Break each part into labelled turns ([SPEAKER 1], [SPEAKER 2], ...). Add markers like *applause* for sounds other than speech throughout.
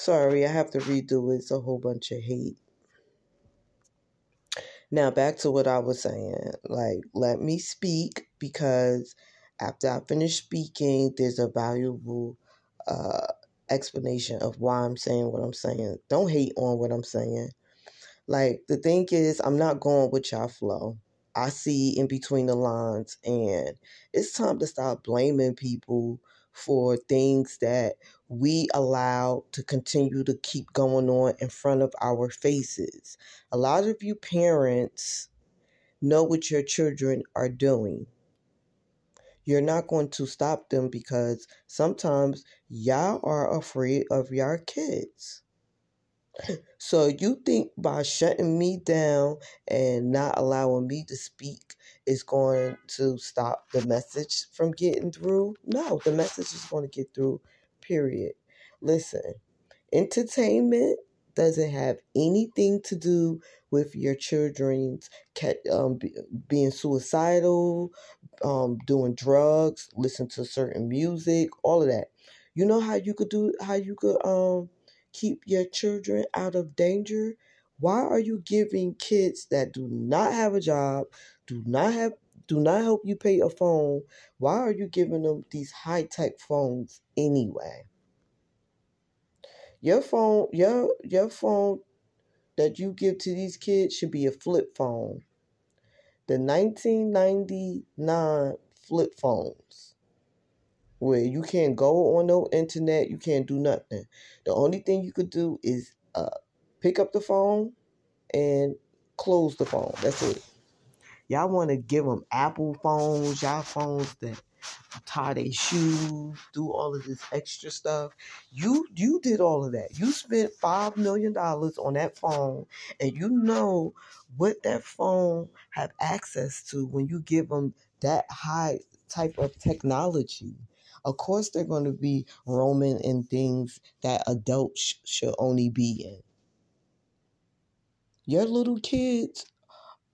[SPEAKER 1] Sorry, I have to redo it. It's a whole bunch of hate. Now back to what I was saying. Like, let me speak because after I finish speaking, there's a valuable uh, explanation of why I'm saying what I'm saying. Don't hate on what I'm saying. Like the thing is, I'm not going with y'all flow. I see in between the lines, and it's time to stop blaming people for things that we allow to continue to keep going on in front of our faces. A lot of you parents know what your children are doing. You're not going to stop them because sometimes y'all are afraid of your kids. So you think by shutting me down and not allowing me to speak is going to stop the message from getting through? No, the message is going to get through, period. Listen, entertainment doesn't have anything to do with your children's um, being suicidal, um, doing drugs, listen to certain music, all of that. You know how you could do how you could um keep your children out of danger? Why are you giving kids that do not have a job, do not have do not help you pay a phone, why are you giving them these high-tech phones anyway? Your phone, your your phone that you give to these kids should be a flip phone. The 1999 flip phones where you can't go on no internet, you can't do nothing. The only thing you could do is uh, pick up the phone and close the phone. That's it. Y'all want to give them Apple phones, y'all phones that tie their shoes, do all of this extra stuff. You you did all of that. You spent five million dollars on that phone, and you know what that phone have access to when you give them that high type of technology. Of course, they're going to be roaming in things that adults should only be in. Your little kids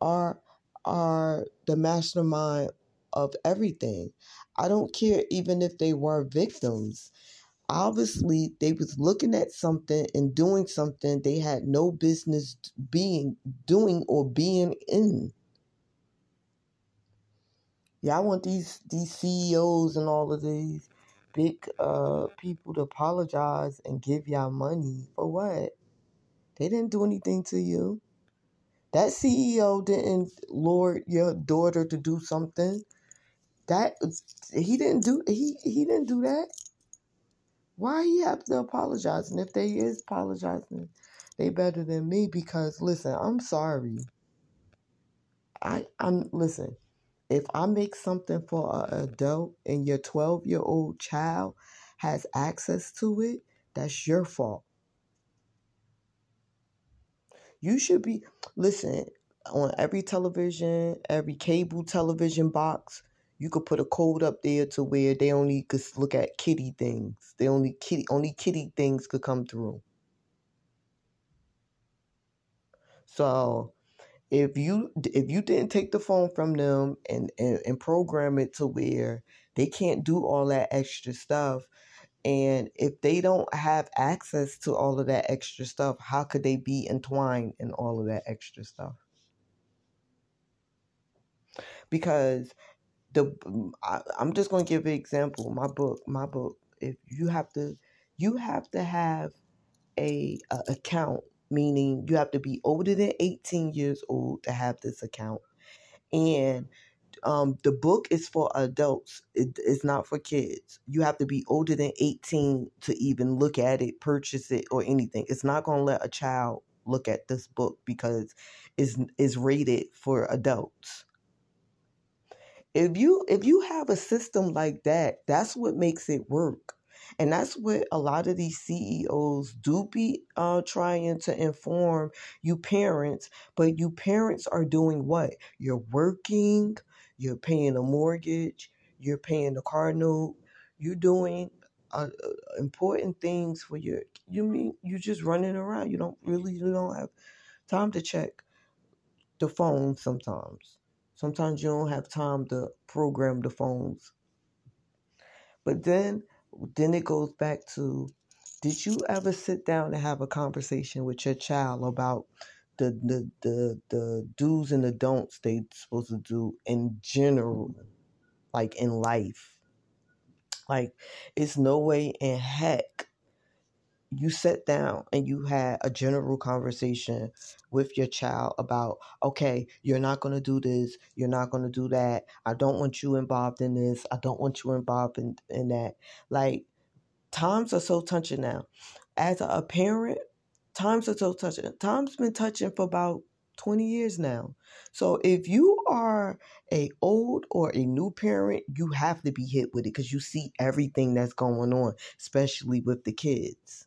[SPEAKER 1] are are the mastermind of everything. I don't care even if they were victims. Obviously, they was looking at something and doing something they had no business being doing or being in. Yeah, I want these these CEOs and all of these big uh people to apologize and give y'all money for what? They didn't do anything to you. That CEO didn't lure your daughter to do something. That he didn't do he he didn't do that. Why he have to apologize? And if they is apologizing, they better than me because listen, I'm sorry. I I'm listen. If I make something for an adult and your 12 year old child has access to it, that's your fault. You should be, listen, on every television, every cable television box, you could put a code up there to where they only could look at kiddie things. They only kiddie only kiddie things could come through. So if you if you didn't take the phone from them and, and, and program it to where they can't do all that extra stuff and if they don't have access to all of that extra stuff how could they be entwined in all of that extra stuff because the mm, I, i'm just going to give an example my book my book if you have to you have to have a, a account meaning you have to be older than 18 years old to have this account. And um, the book is for adults, it, it's not for kids. You have to be older than 18 to even look at it, purchase it, or anything. It's not going to let a child look at this book because it's, it's rated for adults if you if you have a system like that that's what makes it work and that's what a lot of these CEOs do be uh, trying to inform you parents. But you parents are doing what? You're working, you're paying a mortgage, you're paying the car note, you're doing uh, uh, important things for your. You mean you're just running around? You don't really you don't have time to check the phone sometimes. Sometimes you don't have time to program the phones. But then then it goes back to did you ever sit down and have a conversation with your child about the the the, the do's and the don'ts they're supposed to do in general, like in life? Like, it's no way in heck you sit down and you had a general conversation with your child about, okay, you're not going to do this, you're not going to do that. I don't want you involved in this, I don't want you involved in, in that. Like, times are so touching now. As a parent, times so touching. Time's been touching for about 20 years now. So if you are a old or a new parent, you have to be hit with it because you see everything that's going on, especially with the kids.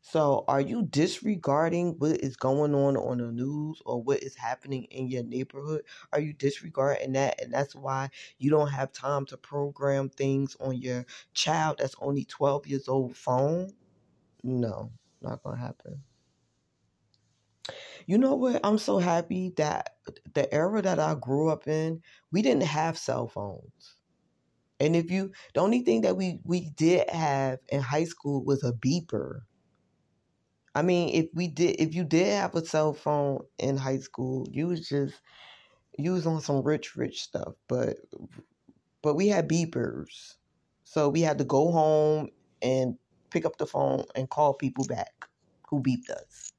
[SPEAKER 1] So are you disregarding what is going on on the news or what is happening in your neighborhood? Are you disregarding that and that's why you don't have time to program things on your child that's only 12 years old phone? No, not to happen. You know what? I'm so happy that the era that I grew up in, we didn't have cell phones. And if you, the only thing that we we did have in high school was a beeper. I mean, if we did, if you did have a cell phone in high school, you was just you was on some rich, rich stuff. But but we had beepers, so we had to go home and pick up the phone and call people back who beeped us.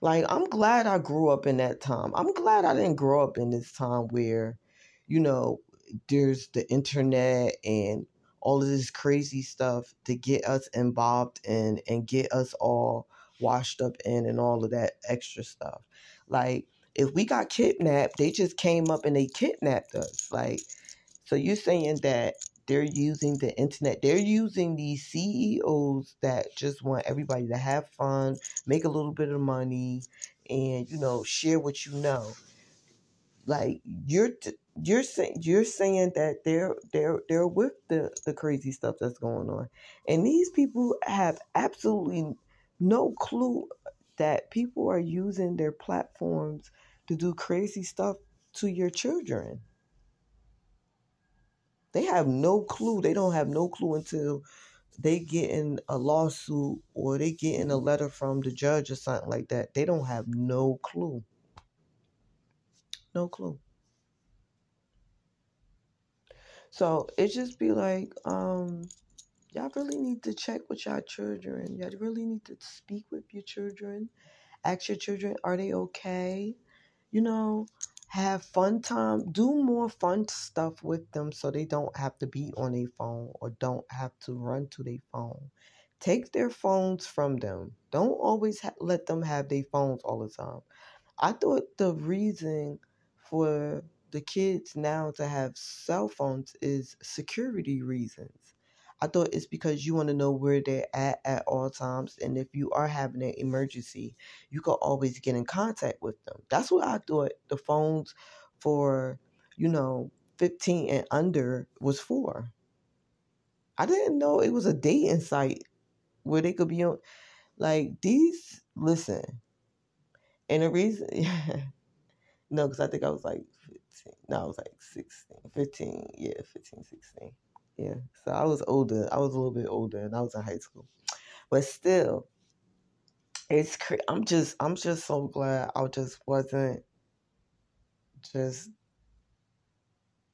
[SPEAKER 1] Like, I'm glad I grew up in that time. I'm glad I didn't grow up in this time where, you know, there's the internet and all of this crazy stuff to get us involved in and get us all washed up in and all of that extra stuff. Like, if we got kidnapped, they just came up and they kidnapped us. Like, so you're saying that they're using the internet. They're using these CEOs that just want everybody to have fun, make a little bit of money, and you know share what you know. Like you're you're saying you're saying that they're they're they're with the the crazy stuff that's going on, and these people have absolutely no clue that people are using their platforms to do crazy stuff to your children. They have no clue. They don't have no clue until they get in a lawsuit or they get in a letter from the judge or something like that. They don't have no clue. No clue. So it just be like, um, y'all really need to check with y'all children. Y'all really need to speak with your children. Ask your children, are they okay? You know, have fun time, do more fun stuff with them so they don't have to be on a phone or don't have to run to their phone. Take their phones from them. Don't always ha- let them have their phones all the time. I thought the reason for the kids now to have cell phones is security reasons. I thought it's because you want to know where they're at at all times. And if you are having an emergency, you can always get in contact with them. That's what I thought the phones for, you know, 15 and under was for. I didn't know it was a dating site where they could be on. Like, these, listen. And the reason, yeah, *laughs* no, because I think I was like 15. No, I was like 16, 15. Yeah, 15, 16. Yeah. So I was older. I was a little bit older, and I was in high school. But still, it's cra- I'm just I'm just so glad I just wasn't just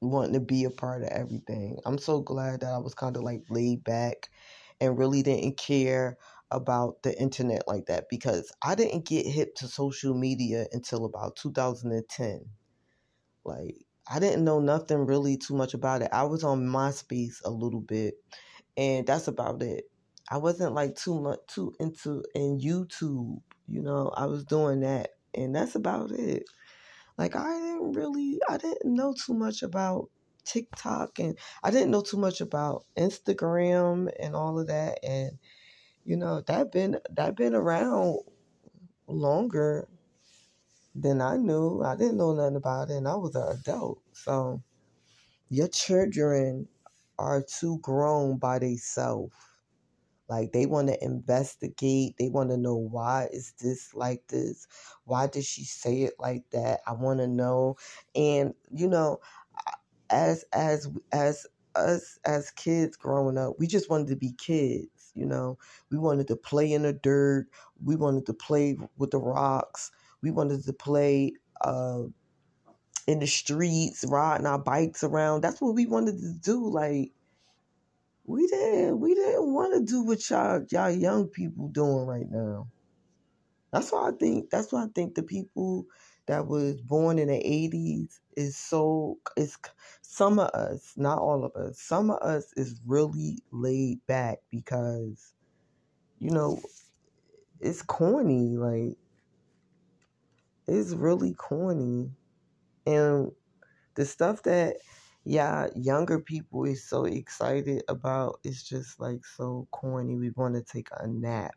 [SPEAKER 1] wanting to be a part of everything. I'm so glad that I was kind of like laid back and really didn't care about the internet like that because I didn't get hip to social media until about 2010. Like I didn't know nothing really too much about it. I was on MySpace a little bit, and that's about it. I wasn't like too much too into in YouTube. You know, I was doing that, and that's about it. Like I didn't really, I didn't know too much about TikTok, and I didn't know too much about Instagram and all of that. And you know, that been that been around longer then I knew I didn't know nothing about it, and I was an adult. So your children are too grown by themselves. Like they want to investigate. They want to know why is this like this? Why did she say it like that? I want to know. And you know, as as as us as kids growing up, we just wanted to be kids. You know, we wanted to play in the dirt. We wanted to play with the rocks. We wanted to play uh, in the streets, riding our bikes around. That's what we wanted to do. Like we didn't, we didn't want to do what y'all, y'all young people doing right now. That's why I think. That's why I think the people that was born in the 80s is so is some of us not all of us some of us is really laid back because you know it's corny like it's really corny. And the stuff that yeah younger people is so excited about is just like so corny. We want to take a nap.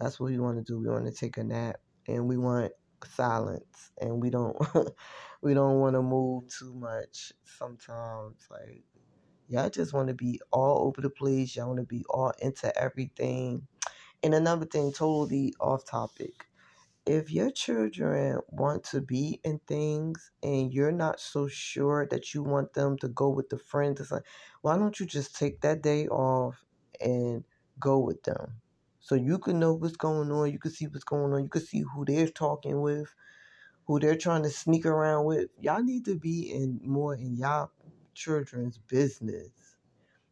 [SPEAKER 1] That's what we want to do. We want to take a nap and we want silence and we don't *laughs* we don't want to move too much sometimes like y'all just want to be all over the place. Y'all want to be all into everything. And another thing totally off topic if your children want to be in things and you're not so sure that you want them to go with the friends it's like why don't you just take that day off and go with them so you can know what's going on. You can see what's going on. You can see who they're talking with, who they're trying to sneak around with. Y'all need to be in more in y'all children's business.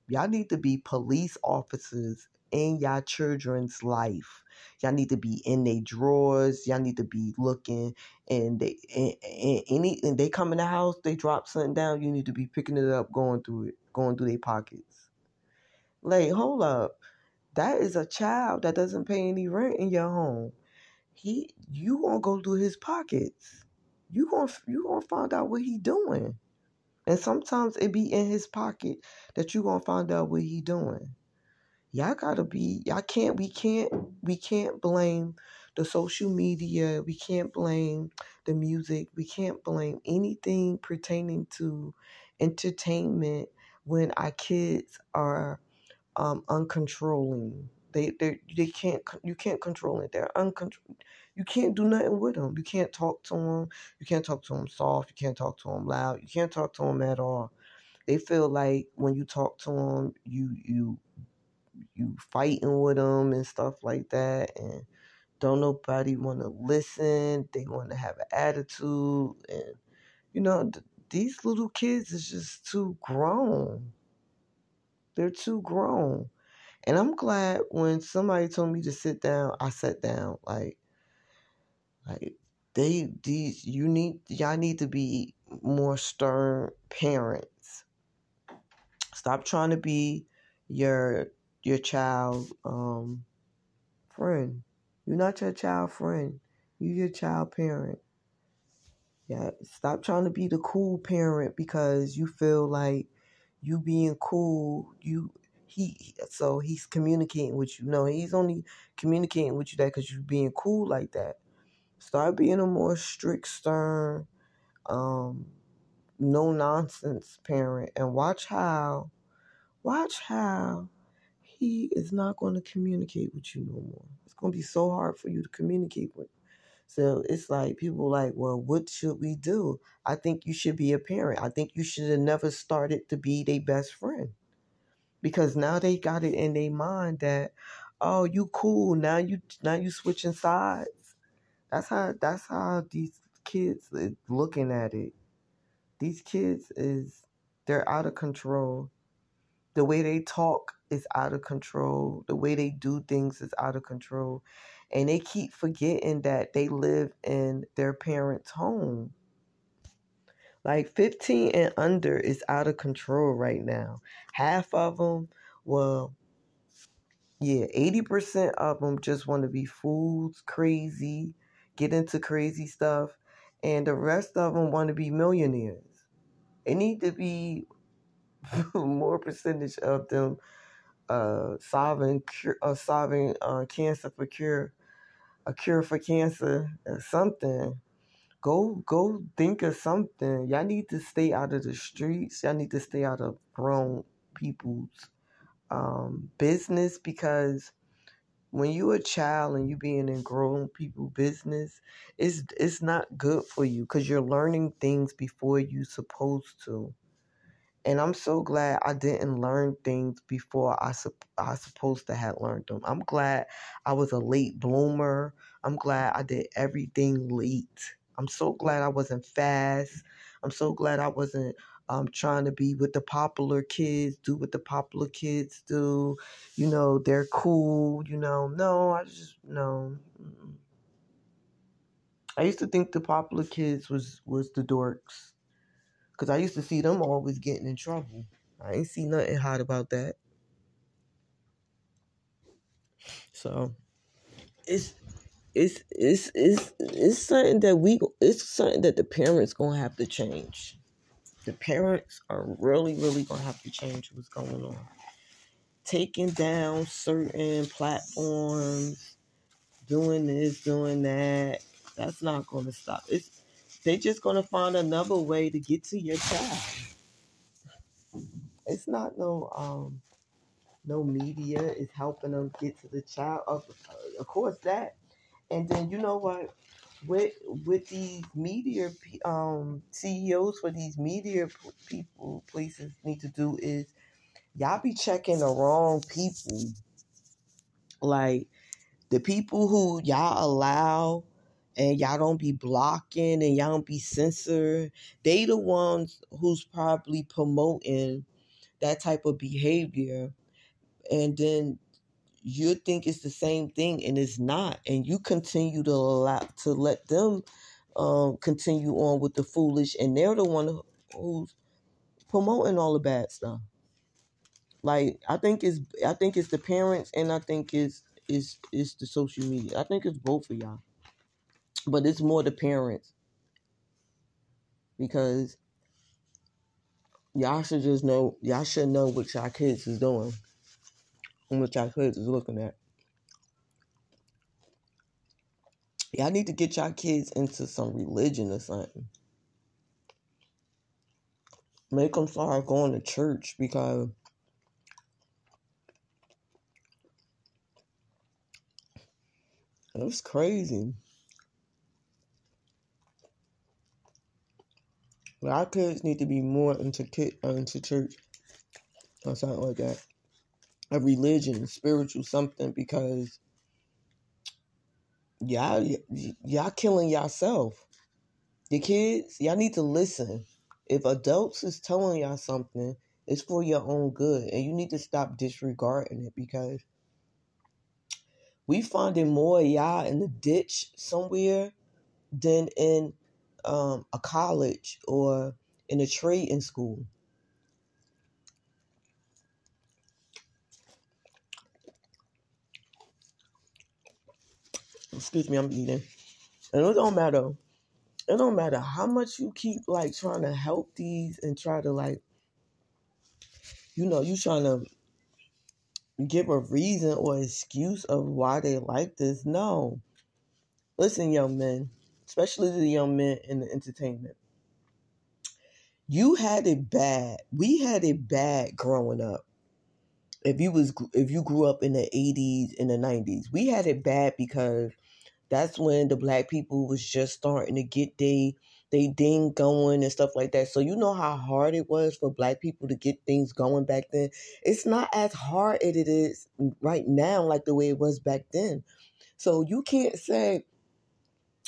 [SPEAKER 1] Y'all need to be police officers in y'all children's life. Y'all need to be in their drawers. Y'all need to be looking and they and, and any and they come in the house, they drop something down, you need to be picking it up, going through it, going through their pockets. Like, hold up that is a child that doesn't pay any rent in your home. He, you gonna go through his pockets. You gonna you gonna find out what he doing, and sometimes it be in his pocket that you gonna find out what he doing. Y'all gotta be. Y'all can't. We can't. We can't blame the social media. We can't blame the music. We can't blame anything pertaining to entertainment when our kids are um, uncontrolling. They they they can't you can't control it. They're uncontrol. You can't do nothing with them. You can't talk to them. You can't talk to them soft. You can't talk to them loud. You can't talk to them at all. They feel like when you talk to them, you you you fighting with them and stuff like that, and don't nobody want to listen. They want to have an attitude, and you know th- these little kids is just too grown. They're too grown. And I'm glad when somebody told me to sit down, I sat down. Like, like they these you need y'all need to be more stern parents. Stop trying to be your your child um friend. You're not your child friend. You're your child parent. Yeah, stop trying to be the cool parent because you feel like you being cool, you he so he's communicating with you. No, he's only communicating with you that because you're being cool like that. Start being a more strict, stern, um, no nonsense parent, and watch how, watch how he is not going to communicate with you no more. It's going to be so hard for you to communicate with. So it's like people like, well, what should we do? I think you should be a parent. I think you should have never started to be their best friend because now they got it in their mind that oh you cool now you now you switching sides that's how that's how these kids looking at it these kids is they're out of control the way they talk is out of control the way they do things is out of control and they keep forgetting that they live in their parents home like 15 and under is out of control right now. Half of them, well, yeah, 80% of them just want to be fools, crazy, get into crazy stuff. And the rest of them want to be millionaires. It need to be *laughs* more percentage of them uh, solving uh, solving uh, cancer for cure, a cure for cancer, or something go go think of something. Y'all need to stay out of the streets. Y'all need to stay out of grown people's um, business because when you a child and you being in grown people business, it's it's not good for you because you're learning things before you supposed to. And I'm so glad I didn't learn things before I I supposed to have learned them. I'm glad I was a late bloomer. I'm glad I did everything late. I'm so glad I wasn't fast. I'm so glad I wasn't um, trying to be with the popular kids, do what the popular kids do. You know, they're cool. You know, no, I just no. I used to think the popular kids was was the dorks, cause I used to see them always getting in trouble. I ain't see nothing hot about that. So it's it's it's it's it's something that we it's something that the parents gonna have to change. The parents are really really gonna have to change what's going on. Taking down certain platforms, doing this, doing that. That's not gonna stop. It's they're just gonna find another way to get to your child. It's not no um no media is helping them get to the child. Of, of course that and then you know what? With with these media um CEOs for these media people places need to do is y'all be checking the wrong people. Like the people who y'all allow and y'all don't be blocking and y'all don't be censored, they the ones who's probably promoting that type of behavior. And then you think it's the same thing and it's not. And you continue to allow to let them um, continue on with the foolish and they're the one who's promoting all the bad stuff. Like i think it's i think it's the parents and i think it's it's it's the social media. I think it's both of y'all but it's more the parents because y'all should just know y'all should know what y'all kids is doing and what y'all kids is looking at Y'all need to get y'all kids into some religion or something. Make them start going to church because it's crazy. Our kids need to be more into kid, uh, into church or something like that. A religion, spiritual something because y'all y'all killing yourself. The kids, y'all need to listen. If adults is telling y'all something, it's for your own good, and you need to stop disregarding it because we finding more y'all in the ditch somewhere than in um, a college or in a trade in school. Excuse me, I'm eating. And it don't matter. It don't matter how much you keep like trying to help these and try to like, you know, you trying to give a reason or excuse of why they like this. No. Listen, young men, especially the young men in the entertainment. You had it bad. We had it bad growing up. If you was if you grew up in the 80s and the 90s, we had it bad because that's when the black people was just starting to get they they ding going and stuff like that. So you know how hard it was for black people to get things going back then. It's not as hard as it is right now, like the way it was back then. So you can't say,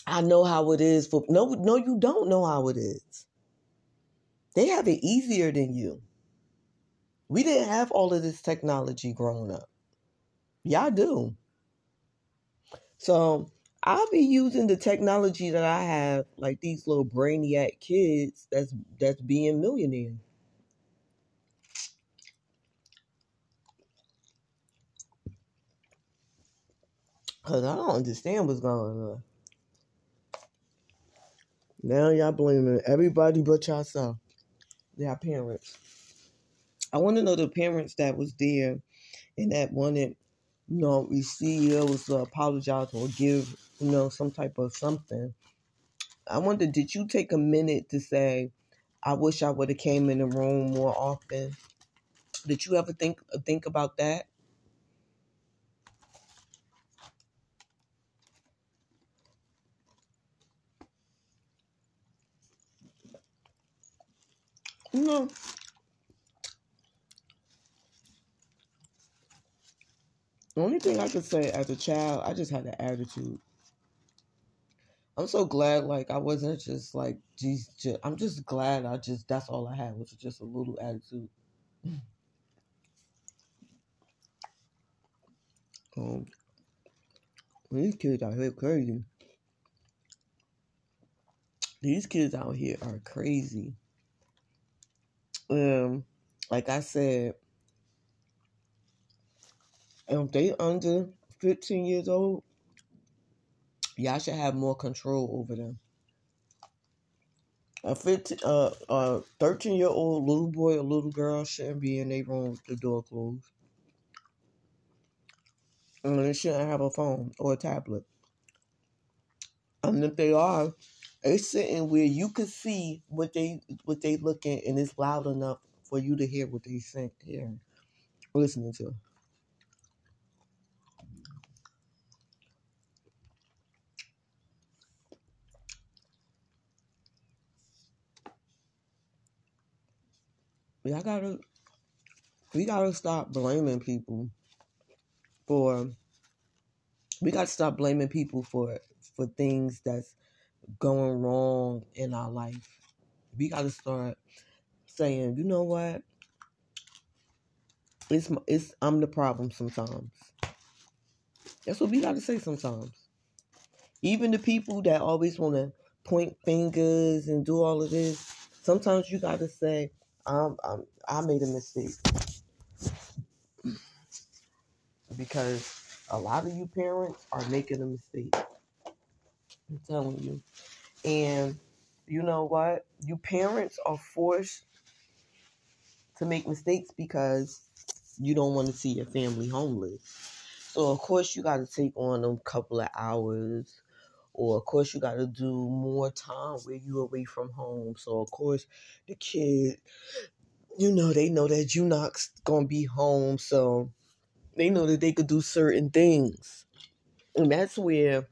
[SPEAKER 1] I know how it is for no no you don't know how it is. They have it easier than you. We didn't have all of this technology growing up. Y'all do. So I'll be using the technology that I have, like these little brainiac kids that's that's being millionaires. Cause I don't understand what's going on. Now y'all blaming everybody but yourself. Y'all parents. I want to know the parents that was there and that wanted, you know, CEOs to uh, apologize or give you know, some type of something. I wonder, did you take a minute to say, I wish I would have came in the room more often? Did you ever think uh, think about that? No. The only thing I could say as a child, I just had an attitude. I'm so glad, like, I wasn't just like, geez, just, I'm just glad I just, that's all I had was just a little attitude. Um, these kids out here crazy. These kids out here are crazy. Um, like I said, if they under 15 years old, y'all should have more control over them. A 15, uh, a 13 year old little boy or little girl shouldn't be in their room with the door closed. And they shouldn't have a phone or a tablet. And if they are, they sitting where you can see what they what they looking and it's loud enough for you to hear what they saying hearing listening to. I gotta we gotta stop blaming people for we gotta stop blaming people for for things that's going wrong in our life. We gotta start saying, you know what? It's it's I'm the problem sometimes. That's what we gotta say sometimes. Even the people that always want to point fingers and do all of this, sometimes you gotta say, I'm, I'm I made a mistake because a lot of you parents are making a mistake. I'm telling you. And you know what? You parents are forced to make mistakes because you don't want to see your family homeless. So of course you got to take on a couple of hours or of course you got to do more time where you away from home. So of course the kid you know they know that you not to be home so they know that they could do certain things. And that's where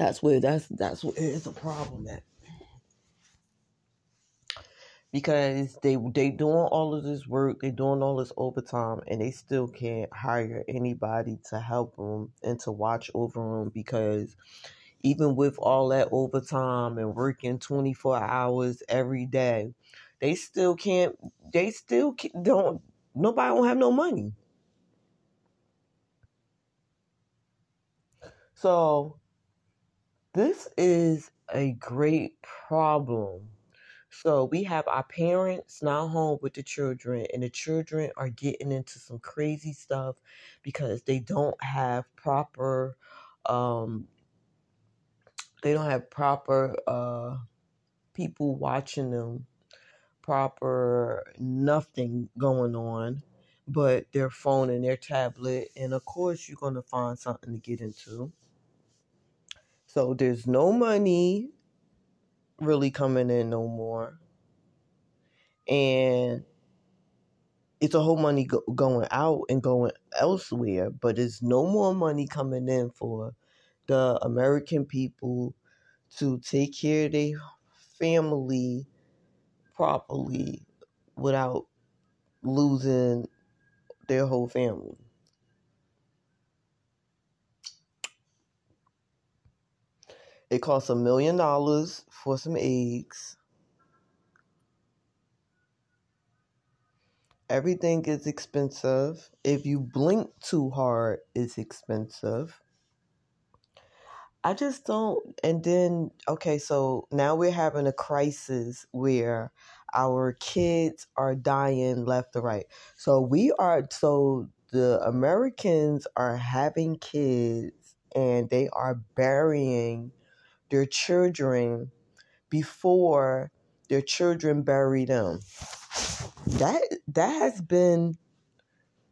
[SPEAKER 1] that's where that's that's where it's a problem at. Because they they doing all of this work, they doing all this overtime, and they still can't hire anybody to help them and to watch over them because even with all that overtime and working 24 hours every day, they still can't they still don't nobody don't have no money so this is a great problem so we have our parents now home with the children and the children are getting into some crazy stuff because they don't have proper um they don't have proper uh people watching them proper nothing going on but their phone and their tablet. And of course, you're going to find something to get into. So there's no money really coming in no more. And it's a whole money go- going out and going elsewhere, but there's no more money coming in for the American people to take care of their family properly without losing their whole family. It costs a million dollars for some eggs. Everything is expensive. If you blink too hard, it's expensive. I just don't. And then, okay, so now we're having a crisis where our kids are dying left to right. So we are, so the Americans are having kids and they are burying their children before their children bury them. That that has been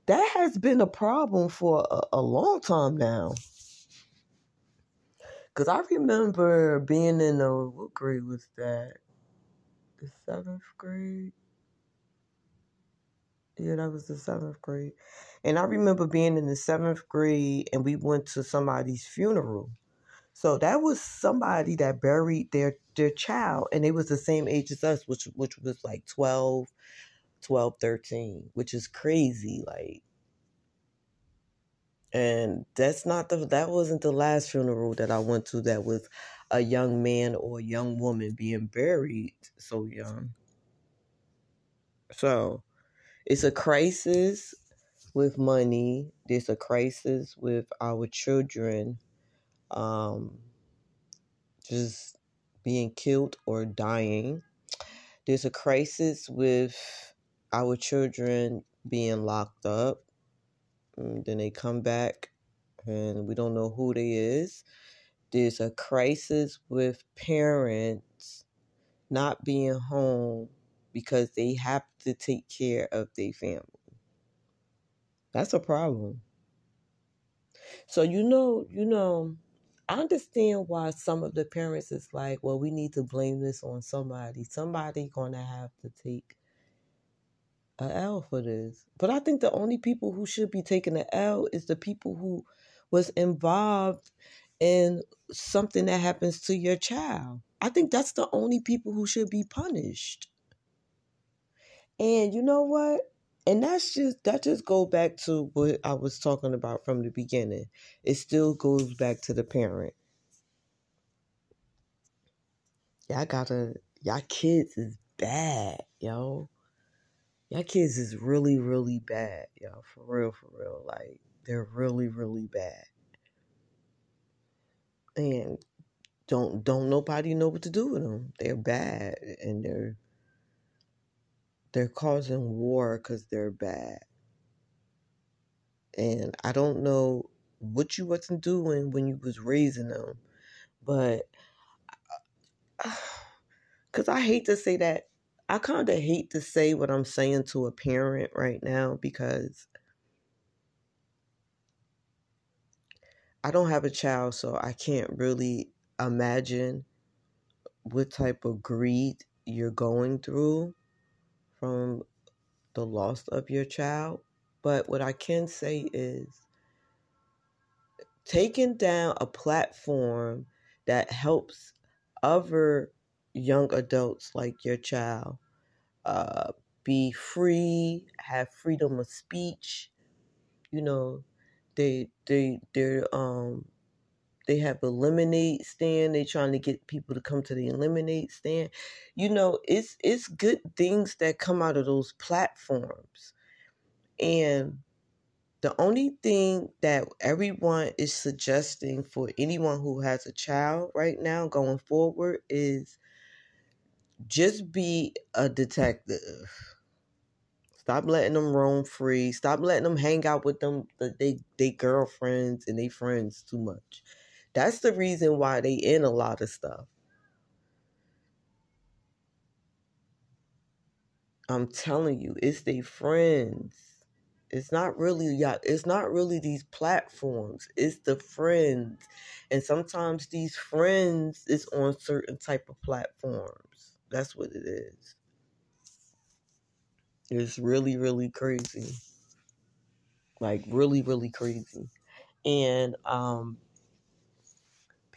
[SPEAKER 1] that has been a problem for a, a long time now. Cause I remember being in a what grade was that? The seventh grade. Yeah, that was the seventh grade. And I remember being in the seventh grade and we went to somebody's funeral. So that was somebody that buried their their child and it was the same age as us, which which was like 12, 12, 13, which is crazy. Like and that's not the that wasn't the last funeral that I went to that was a young man or a young woman being buried so young. So it's a crisis with money. There's a crisis with our children um, just being killed or dying. There's a crisis with our children being locked up. And then they come back and we don't know who they is. There's a crisis with parents not being home because they have to take care of their family. That's a problem. So you know, you know, I understand why some of the parents is like, well, we need to blame this on somebody. Somebody gonna have to take a L for this. But I think the only people who should be taking the L is the people who was involved in something that happens to your child. I think that's the only people who should be punished. And you know what? And that's just that just go back to what I was talking about from the beginning. It still goes back to the parent. Y'all gotta y'all kids is bad, yo. Y'all kids is really, really bad, yo. For real, for real. Like they're really, really bad. And don't don't nobody know what to do with them. They're bad and they're they're causing war because they're bad. And I don't know what you wasn't doing when you was raising them, but *sighs* because I hate to say that, I kind of hate to say what I'm saying to a parent right now because I don't have a child, so I can't really imagine what type of greed you're going through from the loss of your child. But what I can say is taking down a platform that helps other young adults like your child uh, be free, have freedom of speech. You know, they they they're um they have a lemonade stand. They're trying to get people to come to the lemonade stand. You know, it's it's good things that come out of those platforms. And the only thing that everyone is suggesting for anyone who has a child right now going forward is just be a detective. Stop letting them roam free. Stop letting them hang out with them they they girlfriends and they friends too much. That's the reason why they in a lot of stuff. I'm telling you, it's their friends. It's not really yeah, it's not really these platforms. It's the friends. And sometimes these friends is on certain type of platforms. That's what it is. It's really, really crazy. Like really, really crazy. And um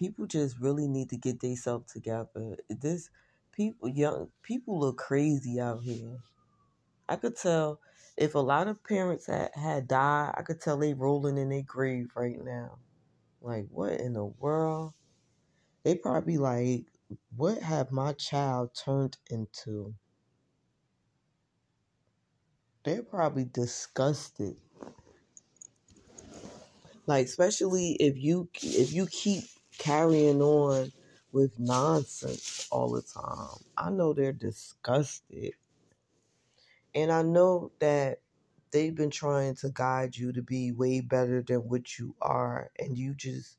[SPEAKER 1] people just really need to get themselves together. This people young people look crazy out here. I could tell if a lot of parents had, had died, I could tell they rolling in their grave right now. Like what in the world? They probably like, what have my child turned into? They're probably disgusted. Like especially if you if you keep carrying on with nonsense all the time. I know they're disgusted. And I know that they've been trying to guide you to be way better than what you are. And you just,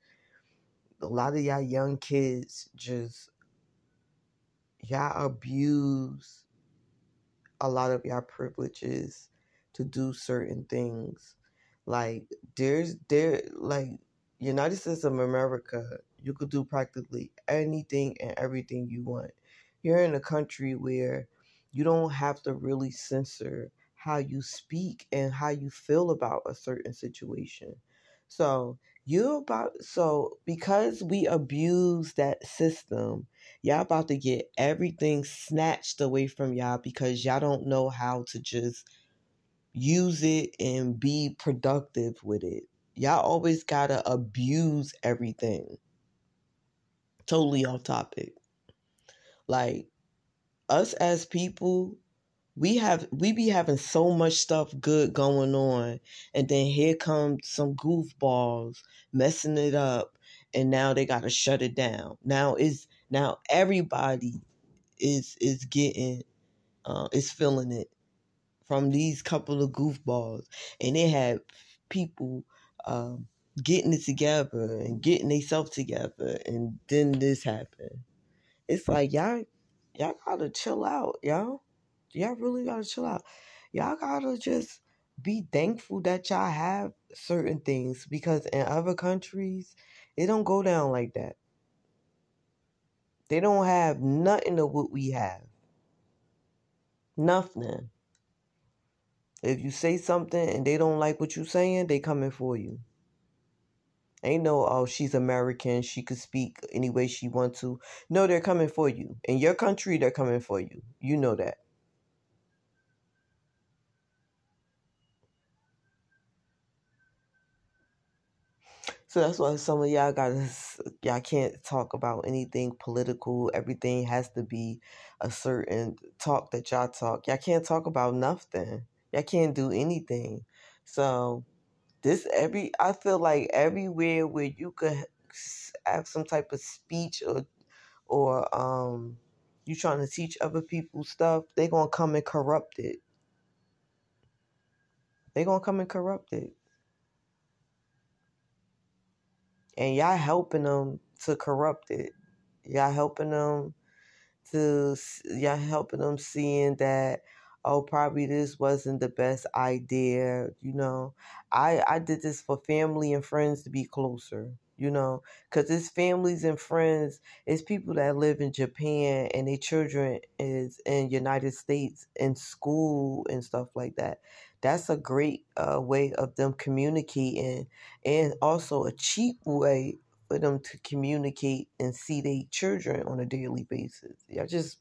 [SPEAKER 1] a lot of y'all young kids just, y'all abuse a lot of y'all privileges to do certain things. Like, there's, there, like, United States of America you could do practically anything and everything you want. You're in a country where you don't have to really censor how you speak and how you feel about a certain situation. So You about so because we abuse that system, y'all about to get everything snatched away from y'all because y'all don't know how to just use it and be productive with it. Y'all always gotta abuse everything. Totally off topic. Like us as people, we have we be having so much stuff good going on and then here comes some goofballs messing it up and now they got to shut it down now is now everybody is is getting uh is feeling it from these couple of goofballs and they had people um getting it together and getting themselves together and then this happened it's like y'all y'all gotta chill out y'all y'all really gotta chill out. Y'all gotta just be thankful that y'all have certain things because in other countries, it don't go down like that. They don't have nothing of what we have. Nothing. If you say something and they don't like what you're saying, they coming for you. Ain't no, oh, she's American. She could speak any way she wants to. No, they're coming for you. In your country, they're coming for you. You know that. So that's why some of y'all got to, y'all can't talk about anything political. Everything has to be a certain talk that y'all talk. Y'all can't talk about nothing. Y'all can't do anything. So this every I feel like everywhere where you could have some type of speech or or um you trying to teach other people stuff, they gonna come and corrupt it. They gonna come and corrupt it. and y'all helping them to corrupt it. Y'all helping them to y'all helping them seeing that oh probably this wasn't the best idea you know? I i did this for family and friends to be closer you know? Because it's families and friends it's people that live in japan and their children is in united states in school and stuff like that. That's a great uh, way of them communicating and also a cheap way for them to communicate and see their children on a daily basis. Y'all just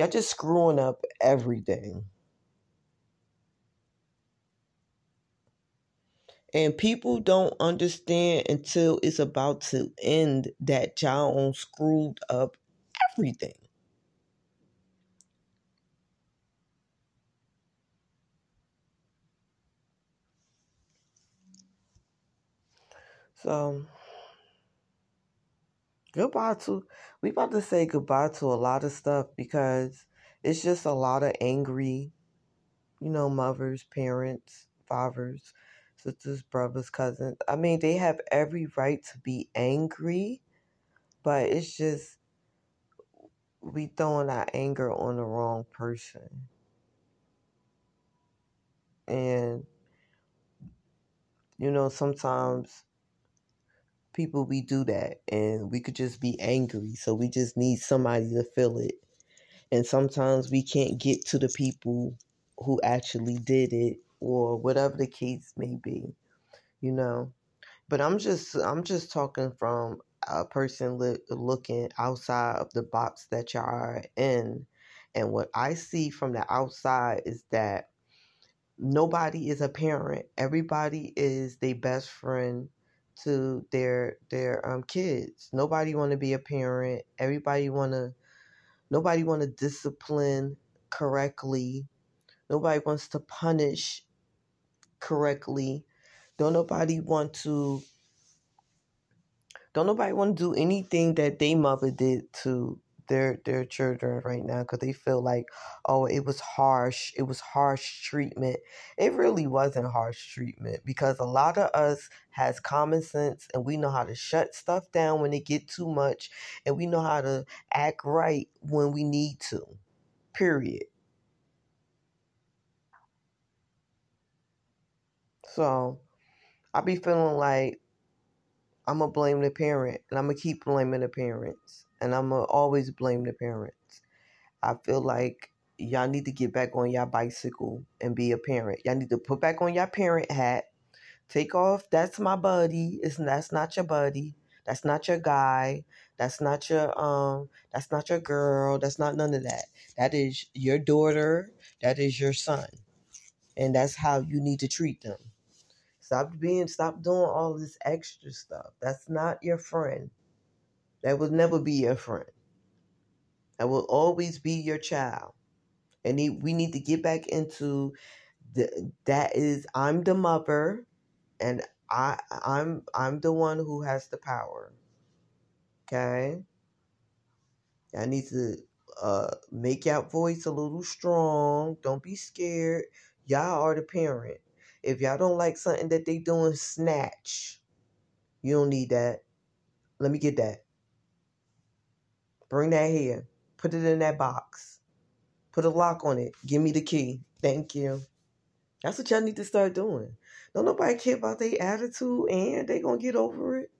[SPEAKER 1] y'all just screwing up everything. And people don't understand until it's about to end that y'all screwed up everything. So goodbye to we about to say goodbye to a lot of stuff because it's just a lot of angry, you know, mothers, parents, fathers, sisters, brothers, cousins. I mean, they have every right to be angry, but it's just we throwing our anger on the wrong person. And you know, sometimes people we do that and we could just be angry so we just need somebody to feel it. And sometimes we can't get to the people who actually did it or whatever the case may be you know? But i'm just i'm just talking from a person li- looking outside of the box that y'all are in. And what i see from the outside is that nobody is a parent. Everybody is their best friend to their their um kids. Nobody want to be a parent. Everybody want to nobody want to discipline correctly. Nobody wants to punish correctly. Don't nobody want to don't nobody want to do anything that they mother did to their their children right now because they feel like oh it was harsh it was harsh treatment. It really wasn't harsh treatment because a lot of us has common sense and we know how to shut stuff down when it get too much and we know how to act right when we need to period. So i be feeling like I'm gonna blame the parent, and I'm gonna keep blaming the parents, and I'm gonna always blame the parents. I feel like y'all need to get back on your bicycle and be a parent. Y'all need to put back on your parent hat Take off. That's my buddy. It's that's not your buddy. That's not your guy. That's not your um. That's not your girl. That's not none of that. That is your daughter. That is your son, and that's how you need to treat them. Stop being. Stop doing all this extra stuff. That's not your friend. That will never be your friend. That will always be your child. And we need to get back into the, that is I'm the mother and I I'm I'm the one who has the power. Okay? I need to uh make your voice a little strong. Don't be scared. Y'all are the parent. If y'all don't like something that they doing, snatch. You don't need that. Let me get that. Bring that here. Put it in that box. Put a lock on it. Give me the key. Thank you. That's what y'all need to start doing. Don't nobody care about their attitude and they gonna get over it.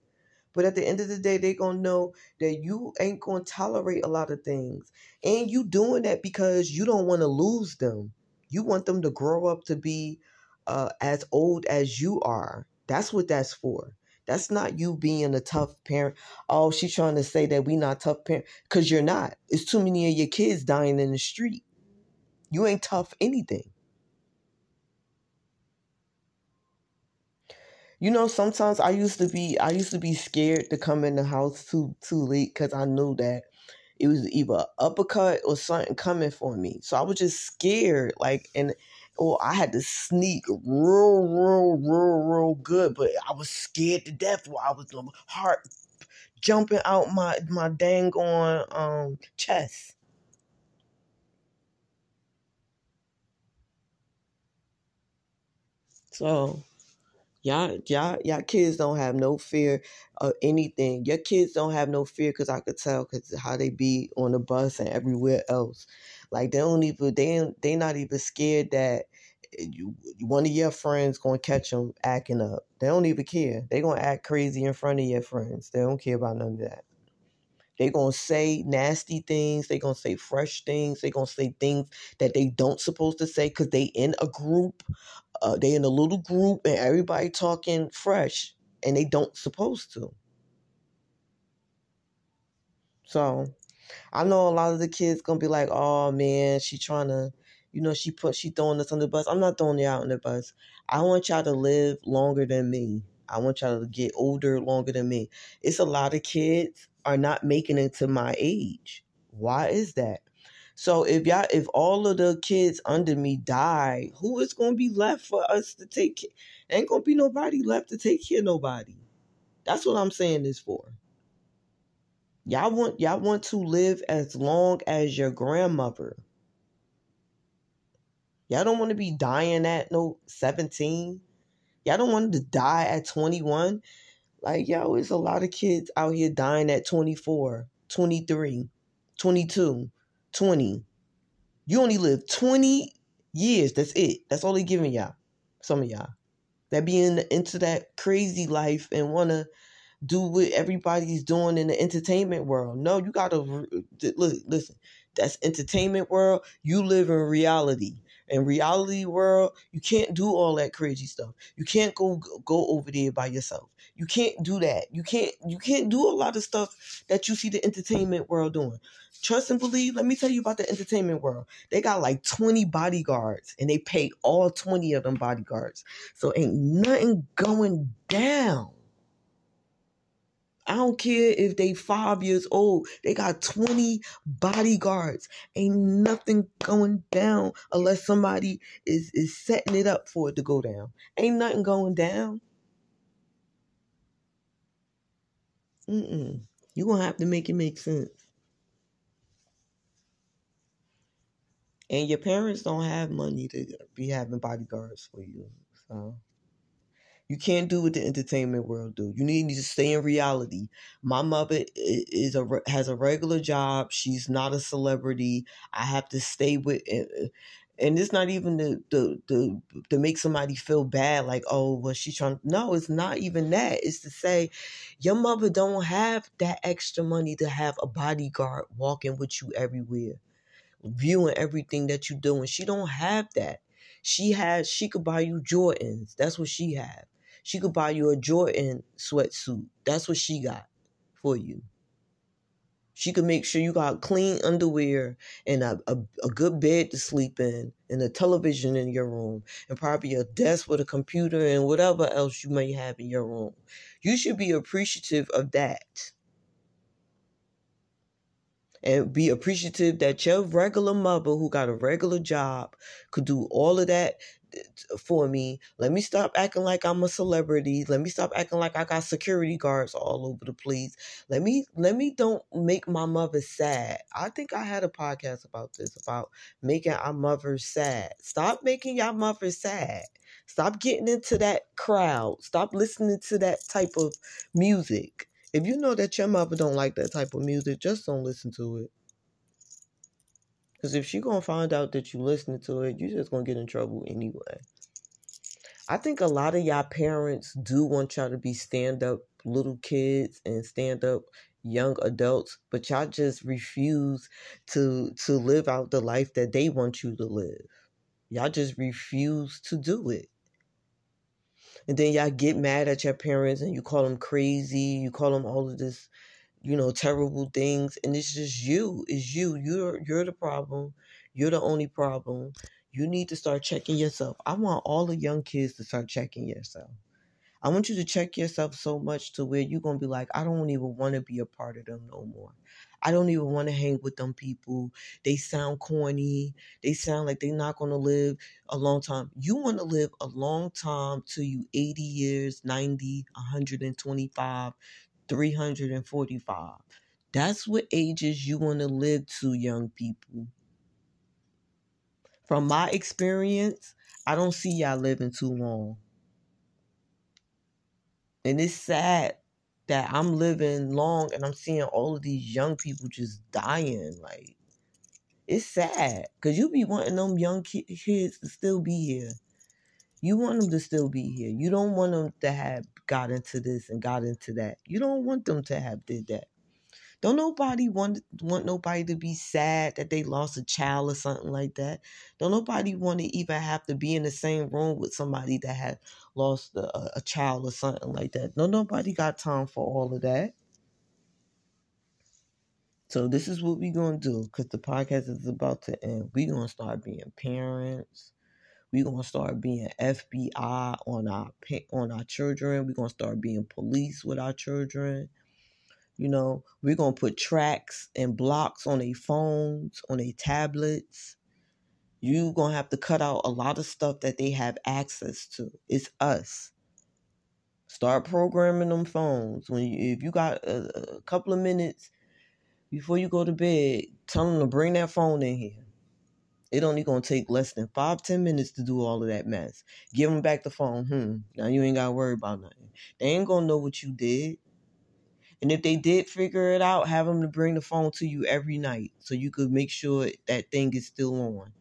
[SPEAKER 1] But at the end of the day, they gonna know that you ain't gonna tolerate a lot of things. And you doing that because you don't want to lose them. You want them to grow up to be uh, as old as you are. That's what that's for. That's not you being a tough parent. Oh, she's trying to say that we not tough parent because you're not. It's too many of your kids dying in the street. You ain't tough anything. You know, sometimes I used to be I used to be scared to come in the house too too late because I knew that it was either uppercut or something coming for me. So I was just scared, like and or I had to sneak real, real, real, real good, but I was scared to death while I was heart jumping out my my dang on um chest. So Y'all, y'all, y'all kids don't have no fear of anything. Your kids don't have no fear because I could tell because how they be on the bus and everywhere else. Like they don't even they they not even scared that you, one of your friends gonna catch them acting up. They don't even care. They gonna act crazy in front of your friends. They don't care about none of that. They gonna say nasty things. They gonna say fresh things. They gonna say things that they don't supposed to say because they in a group uh, they in a little group and everybody talking fresh and they don't supposed to. So I know a lot of the kids gonna be like, oh man, she trying to, you know, she put she throwing us on the bus. I'm not throwing you out on the bus. I want y'all to live longer than me. I want y'all to get older longer than me. It's a lot of kids are not making it to my age. Why is that? So if y'all, if all of the kids under me die, who is to be left for us to take? Ain't to be nobody left to take care of nobody. That's what I'm saying this for. Y'all want y'all want to live as long as your grandmother. Y'all don't want to be dying at no 17. Y'all don't want to die at 21. Like, yo, there's a lot of kids out here dying at 24, 23, 22. 20. You only live 20 years. That's it. That's all they giving y'all. Some of y'all. That be in into that crazy life and want to do what everybody's doing in the entertainment world. No, you got to look, listen. That's entertainment world. You live in reality. In reality world, you can't do all that crazy stuff. You can't go go over there by yourself. You can't do that. You can't you can't do a lot of stuff that you see the entertainment world doing. Trust and believe. Let me tell you about the entertainment world. They got like 20 bodyguards and they pay all 20 of them bodyguards. So ain't nothing going down. I don't care if they five years old. They got 20 bodyguards. Ain't nothing going down unless somebody is, is setting it up for it to go down. Ain't nothing going down. Mm-mm. You're going to have to make it make sense. And your parents don't have money to be having bodyguards for you. So you can't do what the entertainment world do. You need to stay in reality. My mother is a has a regular job. She's not a celebrity. I have to stay with and uh, it's not even to, to, to, to make somebody feel bad like oh well she's trying no it's not even that it's to say your mother don't have that extra money to have a bodyguard walking with you everywhere viewing everything that you're doing she don't have that she has she could buy you jordans that's what she have She could buy you a Jordan sweatsuit. That's what she got for you. She could make sure you got clean underwear and a, a, a, good bed to sleep in and a television in your room and probably a desk with a computer and whatever else you may have in your room. You should be appreciative of that and be appreciative that your regular mother who got a regular job could do all of that for me. Let me stop acting like I'm a celebrity. Let me stop acting like I got security guards all over the place. Let me let me don't make my mother sad. I think I had a podcast about this about making our mothers sad. Stop making your mother sad. Stop getting into that crowd. Stop listening to that type of music. If you know that your mother don't like that type of music, just don't listen to it. Because if she gonna find out that you listening to it, you just gonna get in trouble anyway. I think a lot of y'all parents do want y'all to be stand up little kids and stand up young adults, but y'all just refuse to to live out the life that they want you to live. Y'all just refuse to do it and then y'all get mad at your parents and you call them crazy, you call them all of this, you know, terrible things, and it's just you. It's you. You're you're the problem. You're the only problem. You need to start checking yourself. I want all the young kids to start checking yourself. I want you to check yourself so much to where you're gonna be like, I don't even want to be a part of them no more. I don't even want to hang with them people. They sound corny. They sound like they're not going to live a long time. You want to live a long time till you 80 years, 90, 125, 345. That's what ages you want to live to, young people. From my experience, I don't see y'all living too long. And it's sad that I'm living long and I'm seeing all of these young people just dying. Like, it's sad because you be wanting them young ki- kids to still be here. You want them to still be here. You don't want them to have got into this and got into that. You don't want them to have did that. Don't nobody want want nobody to be sad that they lost a child or something like that. Don't nobody want to even have to be in the same room with somebody that had lost a, a child or something like that. No, nobody got time for all of that. So this is what we're gonna do because the podcast is about to end. We're gonna start being parents. We're gonna start being FBI on our on our children. We're gonna start being police with our children. You know, we're to put tracks and blocks on their phones, on their tablets. You're to have to cut out a lot of stuff that they have access to. It's us. Start programming them phones. When you, if you got a, a couple of minutes before you go to bed, tell them to bring that phone in here. It only gonna take less than five, ten minutes to do all of that mess. Give them back the phone. Hmm. Now you ain't gotta worry about nothing. They ain't gonna know what you did. And if they did figure it out, have them to bring the phone to you every night so you could make sure that thing is still on.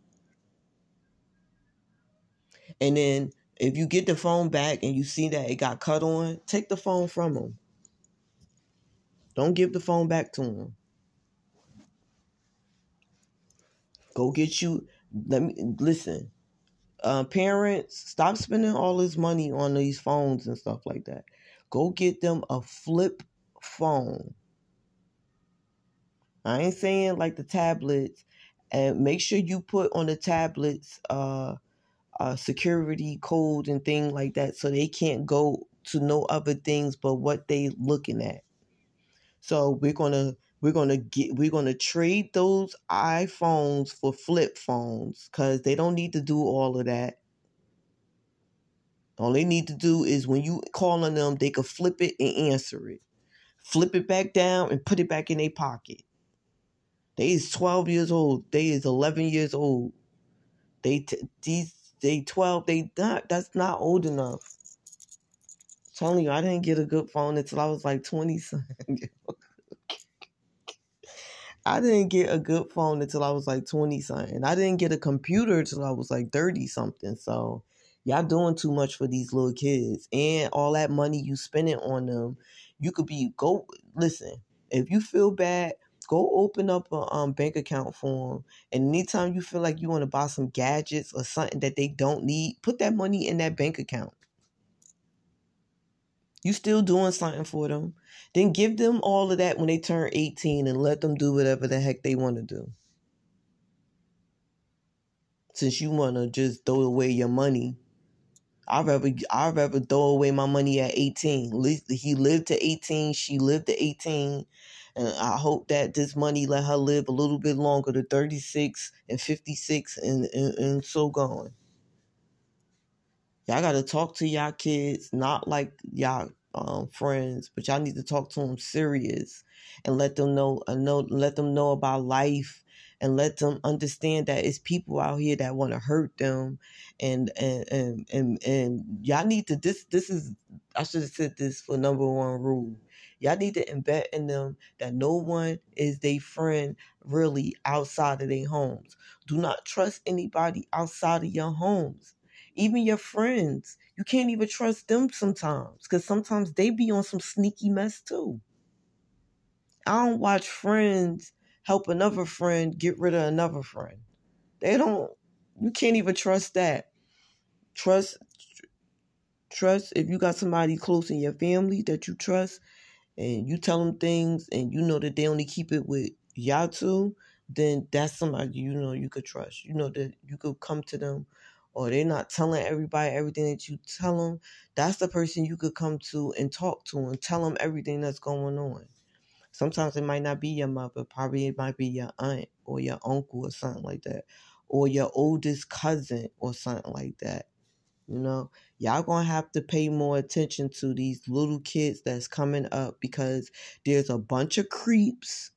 [SPEAKER 1] And then if you get the phone back and you see that it got cut on, take the phone from them. Don't give the phone back to them. Go get you. Let me listen. Uh, parents, stop spending all this money on these phones and stuff like that. Go get them a flip phone. I ain't saying like the tablets, and make sure you put on the tablets uh, uh security code and thing like that, so they can't go to no other things but what they looking at. So we're gonna we're gonna get we're gonna trade those iPhones for flip phones because they don't need to do all of that. All they need to do is when you call on them, they can flip it and answer it flip it back down and put it back in their pocket. They is 12 years old. They is 11 years old. They t- these they 12. They not that's not old enough. I'm telling you, I didn't get a good phone until I was like 20 something. *laughs* I didn't get a good phone until I was like 20 something. I didn't get a computer until I was like 30 something. So y'all doing too much for these little kids. And all that money you spending on them you could be go listen. If you feel bad, go open up a um, bank account for them. And anytime you feel like you want to buy some gadgets or something that they don't need, put that money in that bank account. You still doing something for them. Then give them all of that when they turn 18 and let them do whatever the heck they want to do. Since you want to just throw away your money. I'd rather, I'd rather throw away my money at 18. He lived to 18. She lived to 18. And I hope that this money let her live a little bit longer to 36 and 56 and, and, and so going. Y'all got to talk to y'all kids, not like y'all um, friends, but y'all need to talk to them serious and let them know, uh, know, let them know about life and let them understand that it's people out here that want to hurt them and and and and, and y'all need to this this is I should have said this for number one rule. Y'all need to embed in them that no one is their friend really outside of their homes. Do not trust anybody outside of your homes. Even your friends. You can't even trust them sometimes because sometimes they be on some sneaky mess too. I don't watch friends help another friend get rid of another friend. They don't, you can't even trust that. Trust, trust if you got somebody close in your family that you trust and you tell them things and you know that they only keep it with y'all two, then that's somebody you know you could trust. You know that you could come to them or they're not telling everybody everything that you tell them. That's the person you could come to and talk to and tell them everything that's going on. Sometimes it might not be your mother, probably it might be your aunt or your uncle or something like that, or your oldest cousin or something like that. You know, y'all gonna have to pay more attention to these little kids that's coming up because there's a bunch of creeps.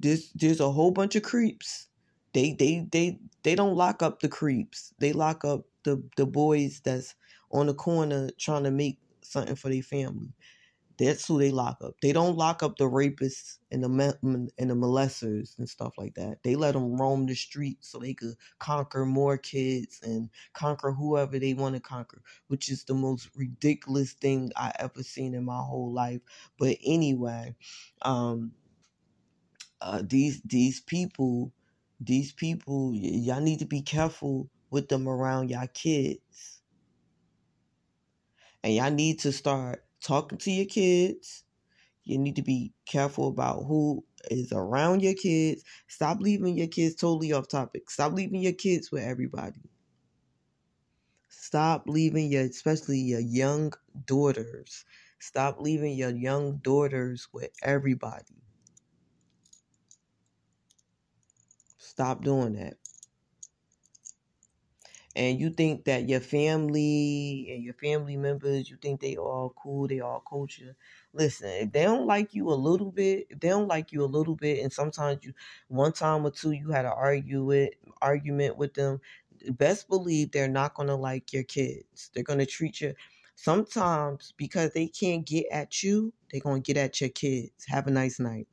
[SPEAKER 1] There's there's a whole bunch of creeps. They they they they don't lock up the creeps. They lock up the the boys that's on the corner trying to make something for their family. That's who they lock up. They don't lock up the rapists and the and the molesters and stuff like that. They let them roam the streets so they could conquer more kids and conquer whoever they want to conquer, which is the most ridiculous thing I ever seen in my whole life. But anyway, um, uh, these these people, these people, y- y'all need to be careful with them around y'all kids, and y'all need to start talking to your kids. You need to be careful about who is around your kids. Stop leaving your kids totally off topic. Stop leaving your kids with everybody. Stop leaving your, especially your young daughters. Stop leaving your young daughters with everybody. Stop doing that and you think that your family and your family members, you think they all cool, they all culture. Listen, if they don't like you a little bit, if they don't like you a little bit, and sometimes you one time or two you had an argue with argument with them, best believe they're not gonna like your kids. They're gonna treat you sometimes because they can't get at you, they're gonna get at your kids. Have a nice night.